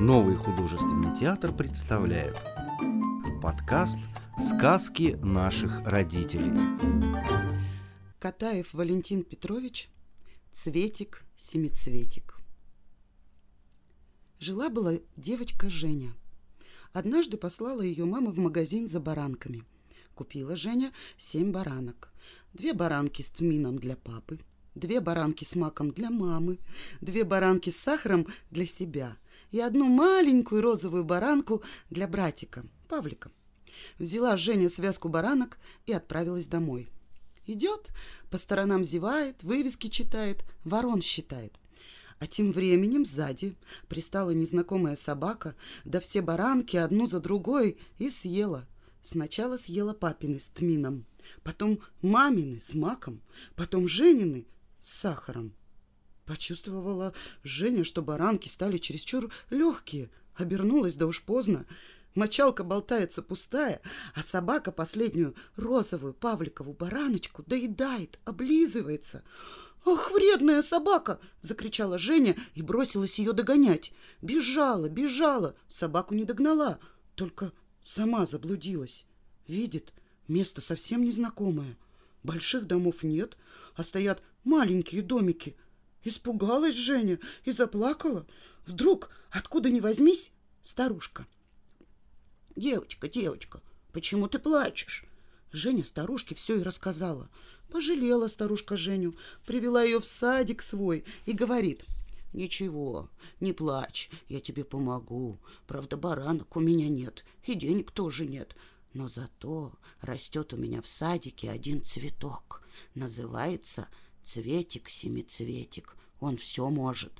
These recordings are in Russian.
Новый художественный театр представляет подкаст «Сказки наших родителей». Катаев Валентин Петрович «Цветик, семицветик». Жила-была девочка Женя. Однажды послала ее мама в магазин за баранками. Купила Женя семь баранок. Две баранки с тмином для папы, две баранки с маком для мамы, две баранки с сахаром для себя и одну маленькую розовую баранку для братика, Павлика. Взяла Женя связку баранок и отправилась домой. Идет, по сторонам зевает, вывески читает, ворон считает. А тем временем сзади пристала незнакомая собака, да все баранки одну за другой и съела. Сначала съела папины с тмином, потом мамины с маком, потом Женины с сахаром. Почувствовала Женя, что баранки стали чересчур легкие. Обернулась, да уж поздно. Мочалка болтается пустая, а собака последнюю розовую Павликову бараночку доедает, облизывается. «Ах, вредная собака!» — закричала Женя и бросилась ее догонять. Бежала, бежала, собаку не догнала, только сама заблудилась. Видит, место совсем незнакомое. Больших домов нет, а стоят маленькие домики. Испугалась Женя и заплакала. Вдруг, откуда ни возьмись, старушка. «Девочка, девочка, почему ты плачешь?» Женя старушке все и рассказала. Пожалела старушка Женю, привела ее в садик свой и говорит, «Ничего, не плачь, я тебе помогу. Правда, баранок у меня нет, и денег тоже нет. Но зато растет у меня в садике один цветок. Называется цветик-семицветик. Он все может.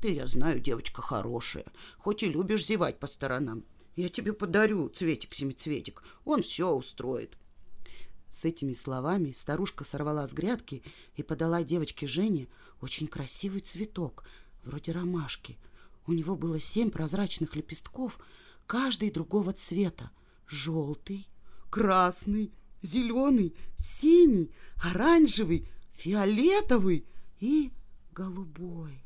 Ты, я знаю, девочка хорошая, хоть и любишь зевать по сторонам. Я тебе подарю цветик-семицветик, он все устроит. С этими словами старушка сорвала с грядки и подала девочке Жене очень красивый цветок, вроде ромашки. У него было семь прозрачных лепестков, каждый другого цвета. Желтый, красный, зеленый, синий, оранжевый, фиолетовый и голубой.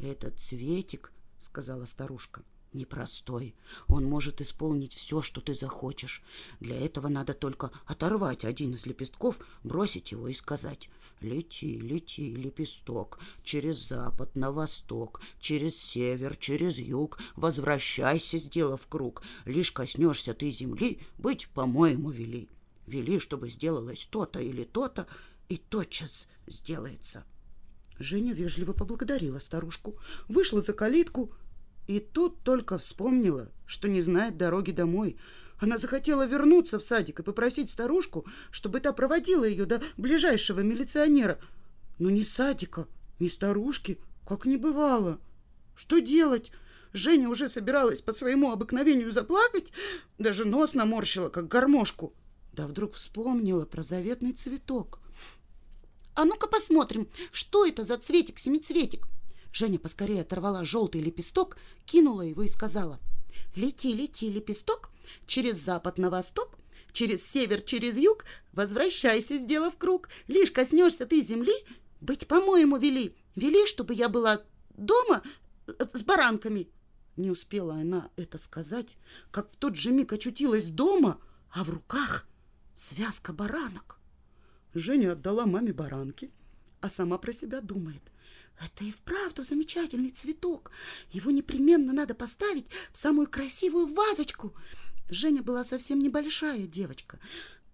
«Этот цветик, — сказала старушка, — непростой. Он может исполнить все, что ты захочешь. Для этого надо только оторвать один из лепестков, бросить его и сказать «Лети, лети, лепесток, через запад на восток, через север, через юг, возвращайся, сделав круг. Лишь коснешься ты земли, быть, по-моему, вели. Вели, чтобы сделалось то-то или то-то, и тотчас сделается». Женя вежливо поблагодарила старушку, вышла за калитку, и тут только вспомнила, что не знает дороги домой. Она захотела вернуться в садик и попросить старушку, чтобы та проводила ее до ближайшего милиционера. Но ни садика, ни старушки, как не бывало. Что делать? Женя уже собиралась по своему обыкновению заплакать, даже нос наморщила, как гармошку. Да вдруг вспомнила про заветный цветок. «А ну-ка посмотрим, что это за цветик-семицветик?» Женя поскорее оторвала желтый лепесток, кинула его и сказала. «Лети, лети, лепесток, через запад на восток, через север, через юг, возвращайся, сделав круг. Лишь коснешься ты земли, быть, по-моему, вели. Вели, чтобы я была дома э, с баранками». Не успела она это сказать, как в тот же миг очутилась дома, а в руках связка баранок. Женя отдала маме баранки, а сама про себя думает – это и вправду замечательный цветок. Его непременно надо поставить в самую красивую вазочку. Женя была совсем небольшая девочка,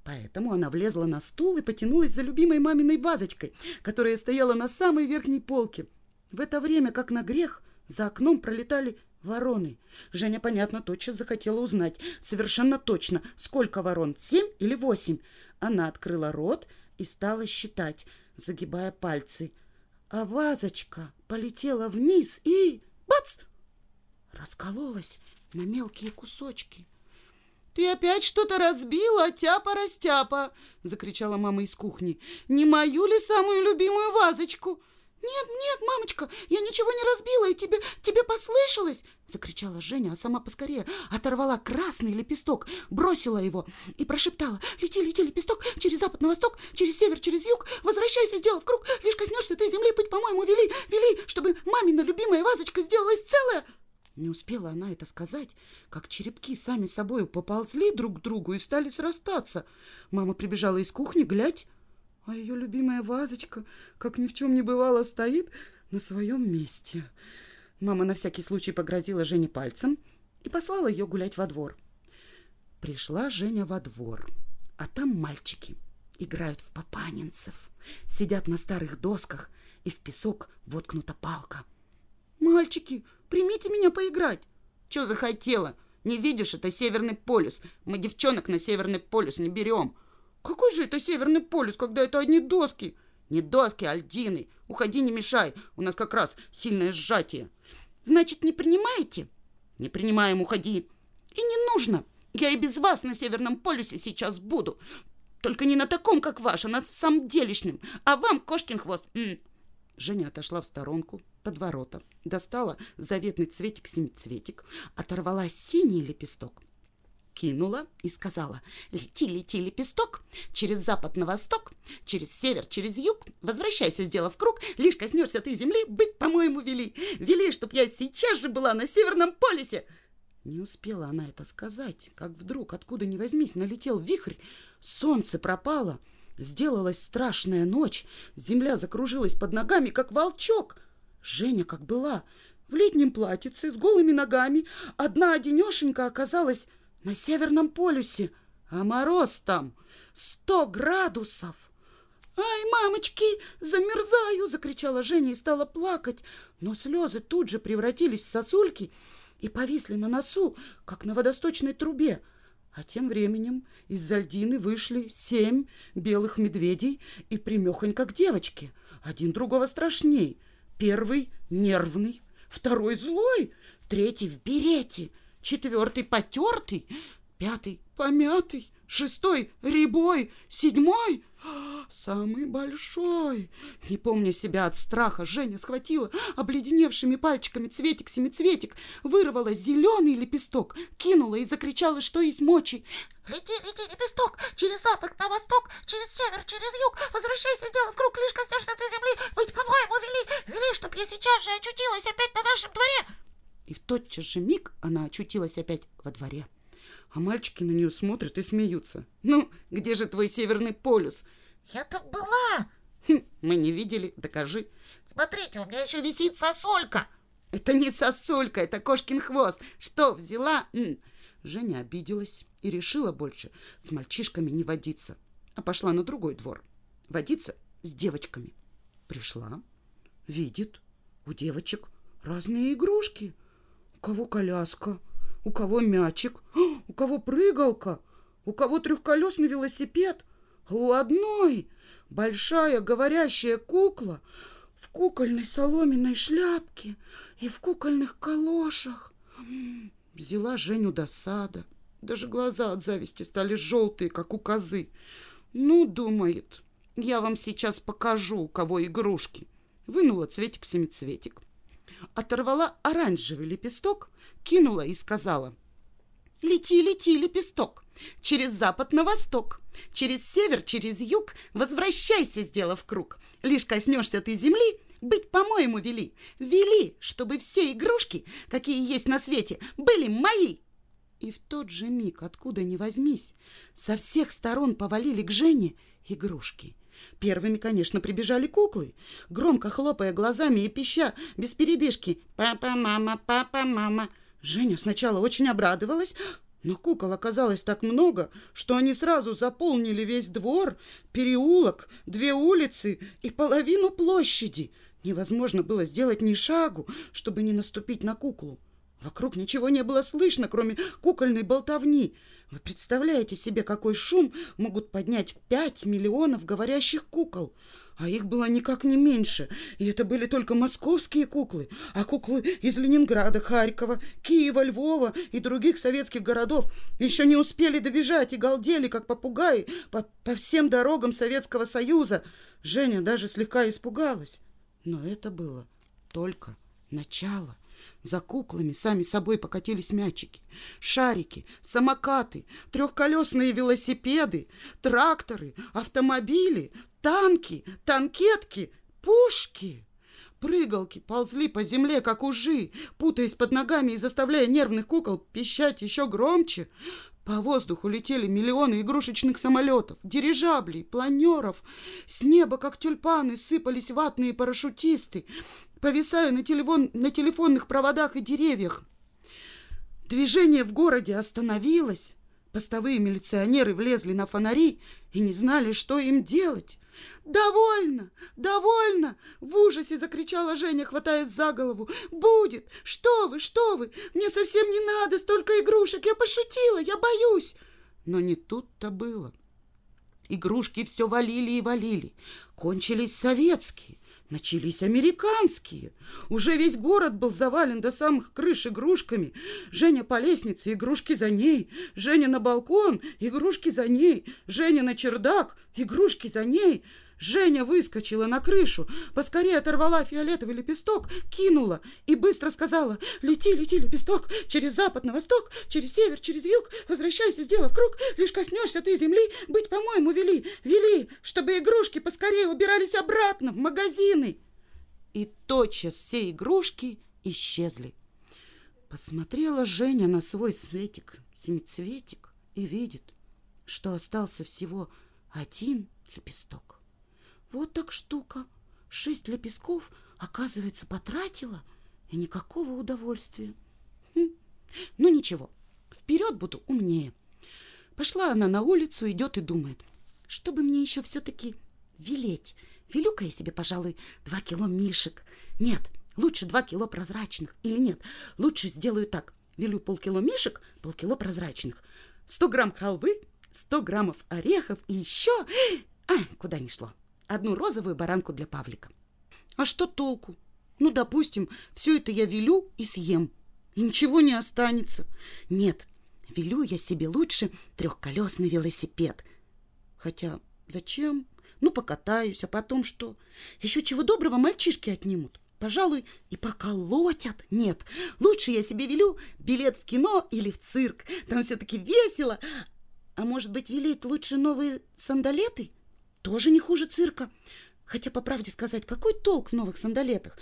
поэтому она влезла на стул и потянулась за любимой маминой вазочкой, которая стояла на самой верхней полке. В это время, как на грех, за окном пролетали вороны. Женя, понятно, тотчас захотела узнать совершенно точно, сколько ворон, семь или восемь. Она открыла рот и стала считать, загибая пальцы – а вазочка полетела вниз и... Бац! Раскололась на мелкие кусочки. «Ты опять что-то разбила, тяпа-растяпа!» — закричала мама из кухни. «Не мою ли самую любимую вазочку?» «Нет, нет, мамочка, я ничего не разбила, и тебе, тебе послышалось!» Закричала Женя, а сама поскорее оторвала красный лепесток, бросила его и прошептала «Лети, лети, лепесток, через запад на восток, через север, через юг, возвращайся, сделав круг, лишь коснешься ты земли, путь, по-моему, вели, вели, чтобы мамина любимая вазочка сделалась целая!» Не успела она это сказать, как черепки сами собой поползли друг к другу и стали срастаться. Мама прибежала из кухни, глядь, а ее любимая вазочка, как ни в чем не бывало, стоит на своем месте. Мама на всякий случай погрозила Жене пальцем и послала ее гулять во двор. Пришла Женя во двор, а там мальчики играют в папанинцев, сидят на старых досках, и в песок воткнута палка. «Мальчики, примите меня поиграть!» «Чё захотела? Не видишь, это Северный полюс. Мы девчонок на Северный полюс не берем». «Какой же это Северный полюс, когда это одни доски?» «Не доски, а льдины. Уходи, не мешай. У нас как раз сильное сжатие». «Значит, не принимаете?» «Не принимаем, уходи». «И не нужно. Я и без вас на Северном полюсе сейчас буду. Только не на таком, как ваш, а на самом делешнем. А вам, кошкин хвост, м -м, Женя отошла в сторонку, под ворота, достала заветный цветик-семицветик, оторвала синий лепесток, кинула и сказала «Лети, лети, лепесток, через запад на восток, через север, через юг, возвращайся, сделав круг, лишь коснешься ты земли, быть, по-моему, вели, вели, чтоб я сейчас же была на Северном полюсе». Не успела она это сказать, как вдруг, откуда ни возьмись, налетел вихрь, солнце пропало — Сделалась страшная ночь, земля закружилась под ногами, как волчок. Женя, как была, в летнем платьице с голыми ногами, одна одинешенька оказалась на Северном полюсе, а мороз там сто градусов. «Ай, мамочки, замерзаю!» — закричала Женя и стала плакать, но слезы тут же превратились в сосульки и повисли на носу, как на водосточной трубе — а тем временем из-за льдины вышли семь белых медведей и примехонько к девочке. Один другого страшней. Первый нервный, второй злой, третий в берете, четвертый потертый, пятый помятый, шестой рябой, седьмой самый большой. Не помня себя от страха, Женя схватила обледеневшими пальчиками цветик-семицветик, вырвала зеленый лепесток, кинула и закричала, что есть мочи. Лети, лети, лепесток, через запад на восток, через север, через юг, возвращайся, сделав круг, лишь коснешься ты земли, быть, по-моему, вели, вели, чтоб я сейчас же очутилась опять на нашем дворе. И в тотчас же миг она очутилась опять во дворе. А мальчики на нее смотрят и смеются. «Ну, где же твой северный полюс?» «Я там была!» хм, «Мы не видели, докажи». «Смотрите, у меня еще висит сосулька!» «Это не сосулька, это кошкин хвост! Что, взяла?» Женя обиделась и решила больше с мальчишками не водиться, а пошла на другой двор. Водиться с девочками. Пришла, видит, у девочек разные игрушки. Кого коляска, у кого мячик, у кого прыгалка, у кого трехколесный велосипед, а у одной большая говорящая кукла в кукольной соломенной шляпке и в кукольных калошах. Взяла Женю досада. Даже глаза от зависти стали желтые, как у козы. Ну, думает, я вам сейчас покажу, у кого игрушки. Вынула цветик-семицветик оторвала оранжевый лепесток, кинула и сказала «Лети, лети, лепесток, через запад на восток, через север, через юг, возвращайся, сделав круг. Лишь коснешься ты земли, быть, по-моему, вели. Вели, чтобы все игрушки, какие есть на свете, были мои». И в тот же миг, откуда ни возьмись, со всех сторон повалили к Жене игрушки – Первыми, конечно, прибежали куклы, громко хлопая глазами и пища, без передышки. «Папа, мама, папа, мама». Женя сначала очень обрадовалась, но кукол оказалось так много, что они сразу заполнили весь двор, переулок, две улицы и половину площади. Невозможно было сделать ни шагу, чтобы не наступить на куклу. Вокруг ничего не было слышно, кроме кукольной болтовни. Вы представляете себе, какой шум могут поднять пять миллионов говорящих кукол? А их было никак не меньше. И это были только московские куклы. А куклы из Ленинграда, Харькова, Киева, Львова и других советских городов еще не успели добежать и галдели, как попугаи, по, по всем дорогам Советского Союза. Женя даже слегка испугалась. Но это было только начало. За куклами сами собой покатились мячики, шарики, самокаты, трехколесные велосипеды, тракторы, автомобили, танки, танкетки, пушки. Прыгалки ползли по земле, как ужи, путаясь под ногами и заставляя нервных кукол пищать еще громче. По воздуху летели миллионы игрушечных самолетов, дирижаблей, планеров. С неба, как тюльпаны, сыпались ватные парашютисты, повисая на, телефон, на телефонных проводах и деревьях. Движение в городе остановилось. Постовые милиционеры влезли на фонари и не знали, что им делать. «Довольно! Довольно!» — в ужасе закричала Женя, хватаясь за голову. «Будет! Что вы, что вы! Мне совсем не надо столько игрушек! Я пошутила, я боюсь!» Но не тут-то было. Игрушки все валили и валили. Кончились советские. Начались американские. Уже весь город был завален до самых крыш игрушками. Женя по лестнице, игрушки за ней. Женя на балкон, игрушки за ней. Женя на чердак, игрушки за ней. Женя выскочила на крышу, поскорее оторвала фиолетовый лепесток, кинула и быстро сказала «Лети, лети, лепесток, через запад на восток, через север, через юг, возвращайся, сделав круг, лишь коснешься ты земли, быть, по-моему, вели, вели, чтобы игрушки поскорее убирались обратно в магазины». И тотчас все игрушки исчезли. Посмотрела Женя на свой светик, семицветик, и видит, что остался всего один лепесток. Вот так штука. Шесть лепестков, оказывается, потратила, и никакого удовольствия. Хм. Ну ничего, вперед буду умнее. Пошла она на улицу, идет и думает, что бы мне еще все-таки велеть. Велю-ка я себе, пожалуй, два кило мишек. Нет, лучше два кило прозрачных. Или нет, лучше сделаю так. Велю полкило мишек, полкило прозрачных. Сто грамм халвы, сто граммов орехов и еще... А, куда ни шло одну розовую баранку для Павлика. А что толку? Ну, допустим, все это я велю и съем. И ничего не останется. Нет, велю я себе лучше трехколесный велосипед. Хотя зачем? Ну, покатаюсь, а потом что? Еще чего доброго мальчишки отнимут. Пожалуй, и поколотят. Нет, лучше я себе велю билет в кино или в цирк. Там все-таки весело. А может быть, велеть лучше новые сандалеты? Тоже не хуже цирка. Хотя, по правде сказать, какой толк в новых сандалетах?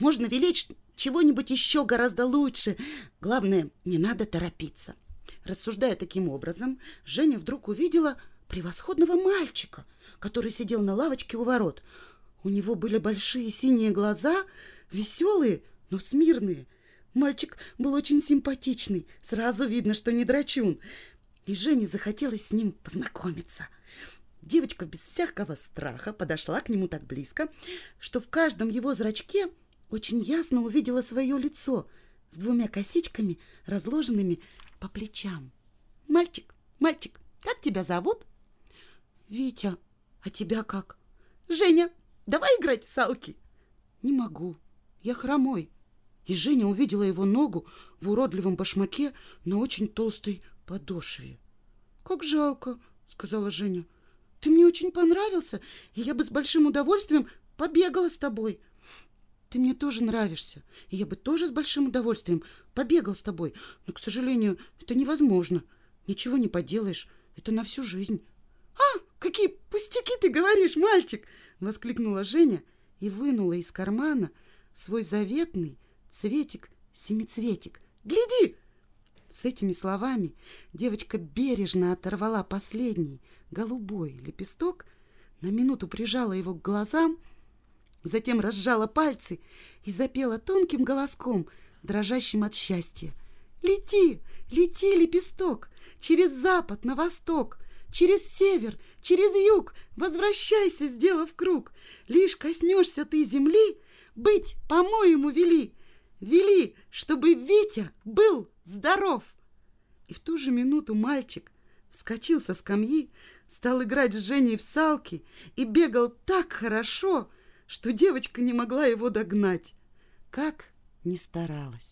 Можно велеть чего-нибудь еще гораздо лучше. Главное, не надо торопиться. Рассуждая таким образом, Женя вдруг увидела превосходного мальчика, который сидел на лавочке у ворот. У него были большие синие глаза, веселые, но смирные. Мальчик был очень симпатичный, сразу видно, что не драчун. И Жене захотелось с ним познакомиться – Девочка без всякого страха подошла к нему так близко, что в каждом его зрачке очень ясно увидела свое лицо с двумя косичками, разложенными по плечам. «Мальчик, мальчик, как тебя зовут?» «Витя, а тебя как?» «Женя, давай играть в салки!» «Не могу, я хромой». И Женя увидела его ногу в уродливом башмаке на очень толстой подошве. «Как жалко», — сказала Женя. Ты мне очень понравился, и я бы с большим удовольствием побегала с тобой. Ты мне тоже нравишься, и я бы тоже с большим удовольствием побегал с тобой. Но, к сожалению, это невозможно. Ничего не поделаешь. Это на всю жизнь. А, какие пустяки ты говоришь, мальчик! Воскликнула Женя и вынула из кармана свой заветный цветик-семицветик. Гляди! С этими словами девочка бережно оторвала последний голубой лепесток, на минуту прижала его к глазам, затем разжала пальцы и запела тонким голоском, дрожащим от счастья. «Лети, лети, лепесток, через запад на восток, через север, через юг, возвращайся, сделав круг. Лишь коснешься ты земли, быть, по-моему, вели, вели, чтобы Витя был здоров!» И в ту же минуту мальчик вскочил со скамьи, стал играть с Женей в салки и бегал так хорошо, что девочка не могла его догнать, как ни старалась.